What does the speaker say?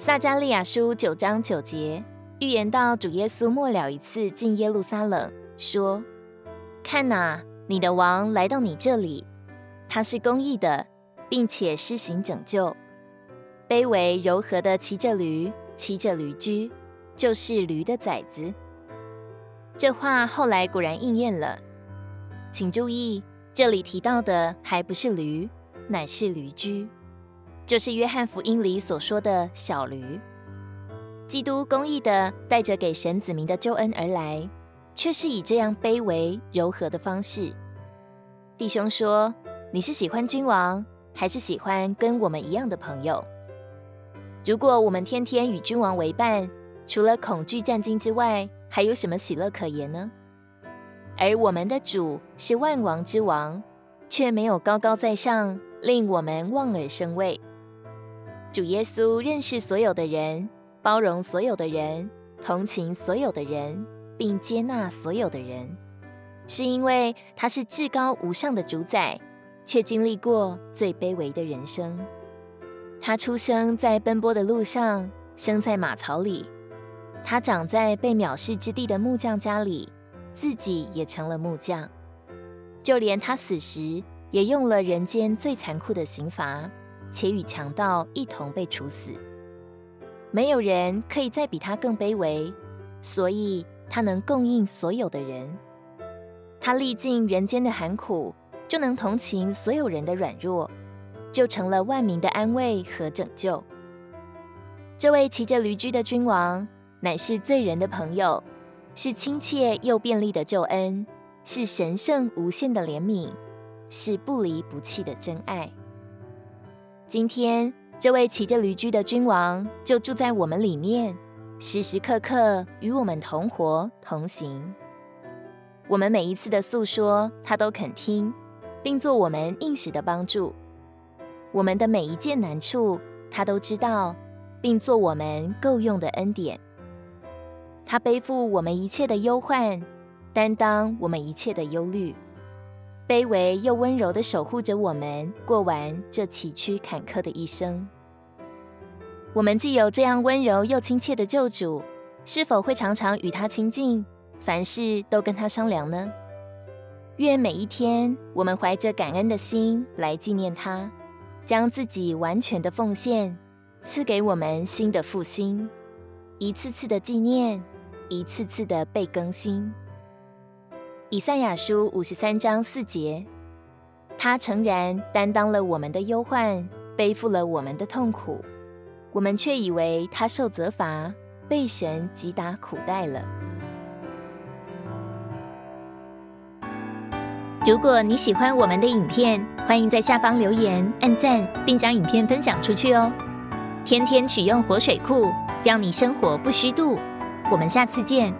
撒迦利亚书九章九节预言到主耶稣末了一次进耶路撒冷，说：“看哪，你的王来到你这里，他是公义的，并且施行拯救，卑微柔和的骑着驴，骑着驴驹，就是驴的崽子。”这话后来果然应验了。请注意，这里提到的还不是驴，乃是驴驹。就是约翰福音里所说的小驴，基督公义的带着给神子民的救恩而来，却是以这样卑微柔和的方式。弟兄说：“你是喜欢君王，还是喜欢跟我们一样的朋友？如果我们天天与君王为伴，除了恐惧战兢之外，还有什么喜乐可言呢？而我们的主是万王之王，却没有高高在上，令我们望而生畏。”主耶稣认识所有的人，包容所有的人，同情所有的人，并接纳所有的人，是因为他是至高无上的主宰，却经历过最卑微的人生。他出生在奔波的路上，生在马槽里；他长在被藐视之地的木匠家里，自己也成了木匠。就连他死时，也用了人间最残酷的刑罚。且与强盗一同被处死，没有人可以再比他更卑微，所以他能供应所有的人。他历尽人间的寒苦，就能同情所有人的软弱，就成了万民的安慰和拯救。这位骑着驴驹的君王，乃是罪人的朋友，是亲切又便利的救恩，是神圣无限的怜悯，是不离不弃的真爱。今天，这位骑着驴驹的君王就住在我们里面，时时刻刻与我们同活同行。我们每一次的诉说，他都肯听，并做我们应时的帮助。我们的每一件难处，他都知道，并做我们够用的恩典。他背负我们一切的忧患，担当我们一切的忧虑。卑微又温柔的守护着我们，过完这崎岖坎坷的一生。我们既有这样温柔又亲切的救主，是否会常常与他亲近，凡事都跟他商量呢？愿每一天，我们怀着感恩的心来纪念他，将自己完全的奉献，赐给我们新的复兴，一次次的纪念，一次次的被更新。以赛亚书五十三章四节，他诚然担当了我们的忧患，背负了我们的痛苦，我们却以为他受责罚，被神击打苦待了。如果你喜欢我们的影片，欢迎在下方留言、按赞，并将影片分享出去哦。天天取用活水库，让你生活不虚度。我们下次见。